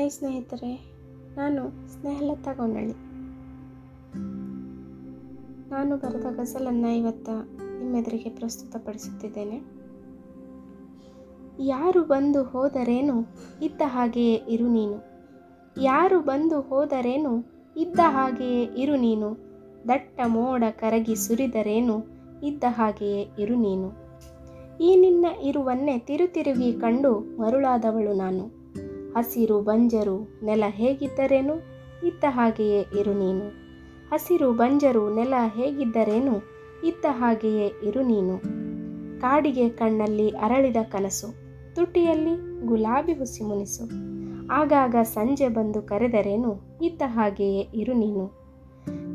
Hi ಸ್ನೇಹಿತರೆ, ನಾನು ಸ್ನೇಹಲತಾ ಗೊಂಡಳ್ಳಿ ನಾನು ಬರೆದ ಗಸಲನ್ನು ಇವತ್ತು ನಿಮ್ಮೆದುರಿಗೆ ಪ್ರಸ್ತುತಪಡಿಸುತ್ತಿದ್ದೇನೆ. ಯಾರು ಬಂದು ಹೋದರೇನು ಇದ್ದ ಹಾಗೆಯೇ ಇರು ನೀನು. ಯಾರು ಬಂದು ಹೋದರೇನು ಇದ್ದ ಹಾಗೆಯೇ ಇರು ನೀನು. ದಟ್ಟ ಮೋಡ ಕರಗಿ ಸುರಿದರೇನು ಇದ್ದ ಹಾಗೆಯೇ ಇರು ನೀನು. ಈ ನಿನ್ನ ಇರುವನ್ನೇ ತಿರುತಿರುಗಿ ಕಂಡು ಮರುಳಾದವಳು ನಾನು. ಹಸಿರು ಬಂಜರು ನೆಲ ಹೇಗಿದ್ದರೇನು? ಇತ್ತ ಹಾಗೆಯೇ ಇರು ನೀನು. ಹಸಿರು ಬಂಜರು ನೆಲ ಹೇಗಿದ್ದರೇನು? ಇತ್ತ ಹಾಗೆಯೇ ಇರು ನೀನು. ಕಾಡಿಗೆ ಕಣ್ಣಲ್ಲಿ ಅರಳಿದ ಕನಸು. ತುಟಿಯಲ್ಲಿ ಗುಲಾಬಿ ಹುಸಿ ಮುನಿಸು. ಆಗಾಗ ಸಂಜೆ ಬಂದು ಕರೆದರೇನು? ಇತ್ತ ಹಾಗೆಯೇ ಇರು ನೀನು.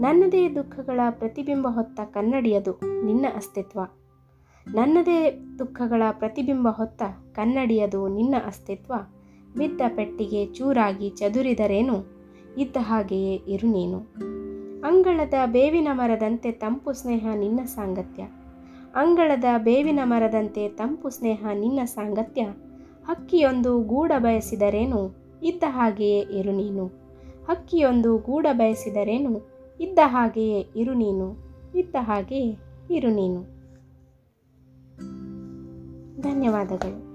ನನ್ನದೇ ದುಃಖಗಳ ಪ್ರತಿಬಿಂಬ ಹೊತ್ತ ಕನ್ನಡಿಯದು ನಿನ್ನ ಅಸ್ತಿತ್ವ. ನನ್ನದೇ ದುಃಖಗಳ ಪ್ರತಿಬಿಂಬ ಹೊತ್ತ ಕನ್ನಡಿಯದು ನಿನ್ನ ಅಸ್ತಿತ್ವ. ಬಿದ್ದ ಪೆಟ್ಟಿಗೆ ಚೂರಾಗಿ ಚದುರಿದರೇನು? ಇದ್ದ ಹಾಗೆಯೇ ಇರು ನೀನು. ಅಂಗಳದ ಬೇವಿನ ಮರದಂತೆ ತಂಪು ಸ್ನೇಹ ನಿನ್ನ ಸಾಂಗತ್ಯ. ಅಂಗಳದ ಬೇವಿನ ಮರದಂತೆ ತಂಪು ಸ್ನೇಹ ನಿನ್ನ ಸಾಂಗತ್ಯ. ಹಕ್ಕಿಯೊಂದು ಗೂಡ ಬಯಸಿದರೇನು? ಇದ್ದ ಹಾಗೆಯೇ ಇರು ನೀನು. ಹಕ್ಕಿಯೊಂದು ಗೂಡ ಬಯಸಿದರೇನು? ಇದ್ದ ಹಾಗೆಯೇ ಇರು ನೀನು. ಇದ್ದ ಹಾಗೆಯೇ ಇರು ನೀನು. ಧನ್ಯವಾದಗಳು.